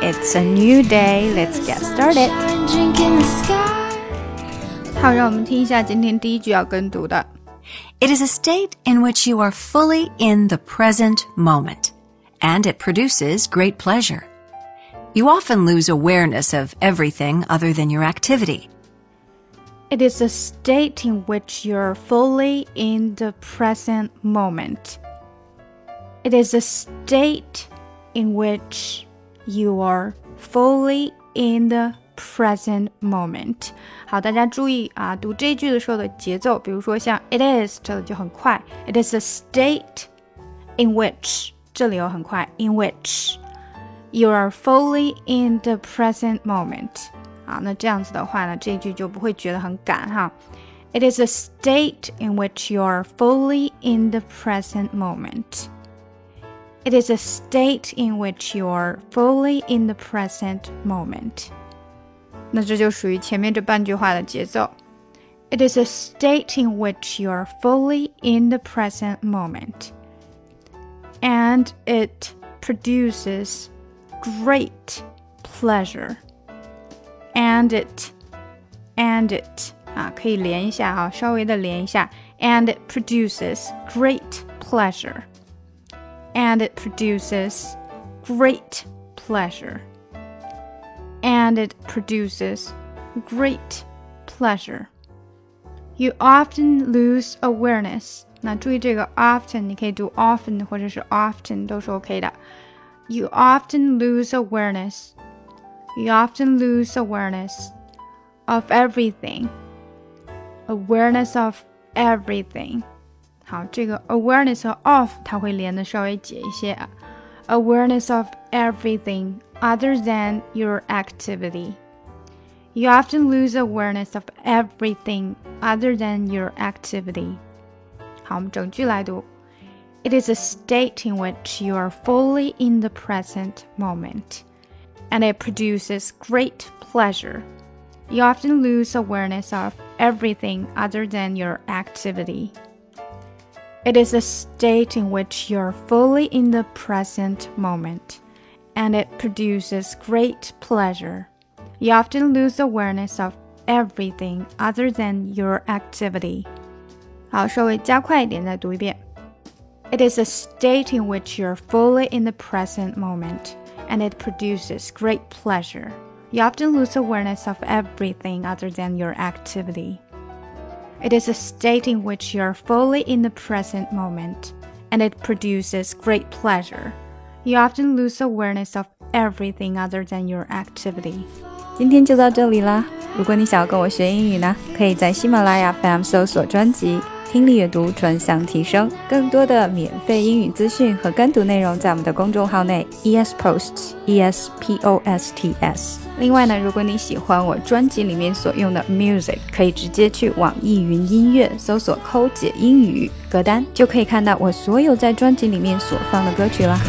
It's a new day. Let's get started. 好，让我们听一下今天第一句要跟读的。It is a state in which you are fully in the present moment, and it produces great pleasure. You often lose awareness of everything other than your activity. It is a state in which you're fully in the present moment. It is a state in which you are fully in the present moment。好，大家注意啊，读这句的时候的节奏，比如说像 it is 这里就很快，it is a state in which 这里又很快，in which you are fully in the present moment。啊，那这样子的话呢，这句就不会觉得很赶哈。It is a state in which you are fully in the present moment. It is a state in which you are fully in the present moment. 那这就属于前面这半句话的节奏。It is a state in which you are fully in the present moment. And it produces great pleasure. And it, and it 啊，可以连一下哈，稍微的连一下。And it produces great pleasure and it produces great pleasure. And it produces great pleasure. You often lose awareness. 那注意这个 often，你可以读 often 或者是 often 都是 OK 的。You often lose awareness. You often lose awareness of everything. Awareness of everything. 好，这个 awareness of 它会连的稍微解一些啊。Awareness of everything other than your activity. You often lose awareness of everything other than your activity. 好，我们整句来读。It is a state in which you are fully in the present moment, and it produces great pleasure. You often lose awareness of everything other than your activity. It is a state in which you're fully in the present moment, and it produces great pleasure. You often lose awareness of everything other than your activity. 好，稍微加快一点，再读一遍。It is a state in which you're fully in the present moment, and it produces great pleasure. You often lose awareness of everything other than your activity. It is a state in which you are fully in the present moment, and it produces great pleasure. You often lose awareness of everything other than your activity. 今天就到这里啦！如果你想要跟我学英语呢，可以在喜马拉雅 FM 搜索专辑“ 听力阅读专项提升”，更多的免费英语资讯和跟读内容在我们的公众号内 ESPosts E S P O S T S。另外呢，如果你喜欢我专辑里面所用的 music，可以直接去网易云音乐搜索“抠姐英语”歌单，就可以看到我所有在专辑里面所放的歌曲了。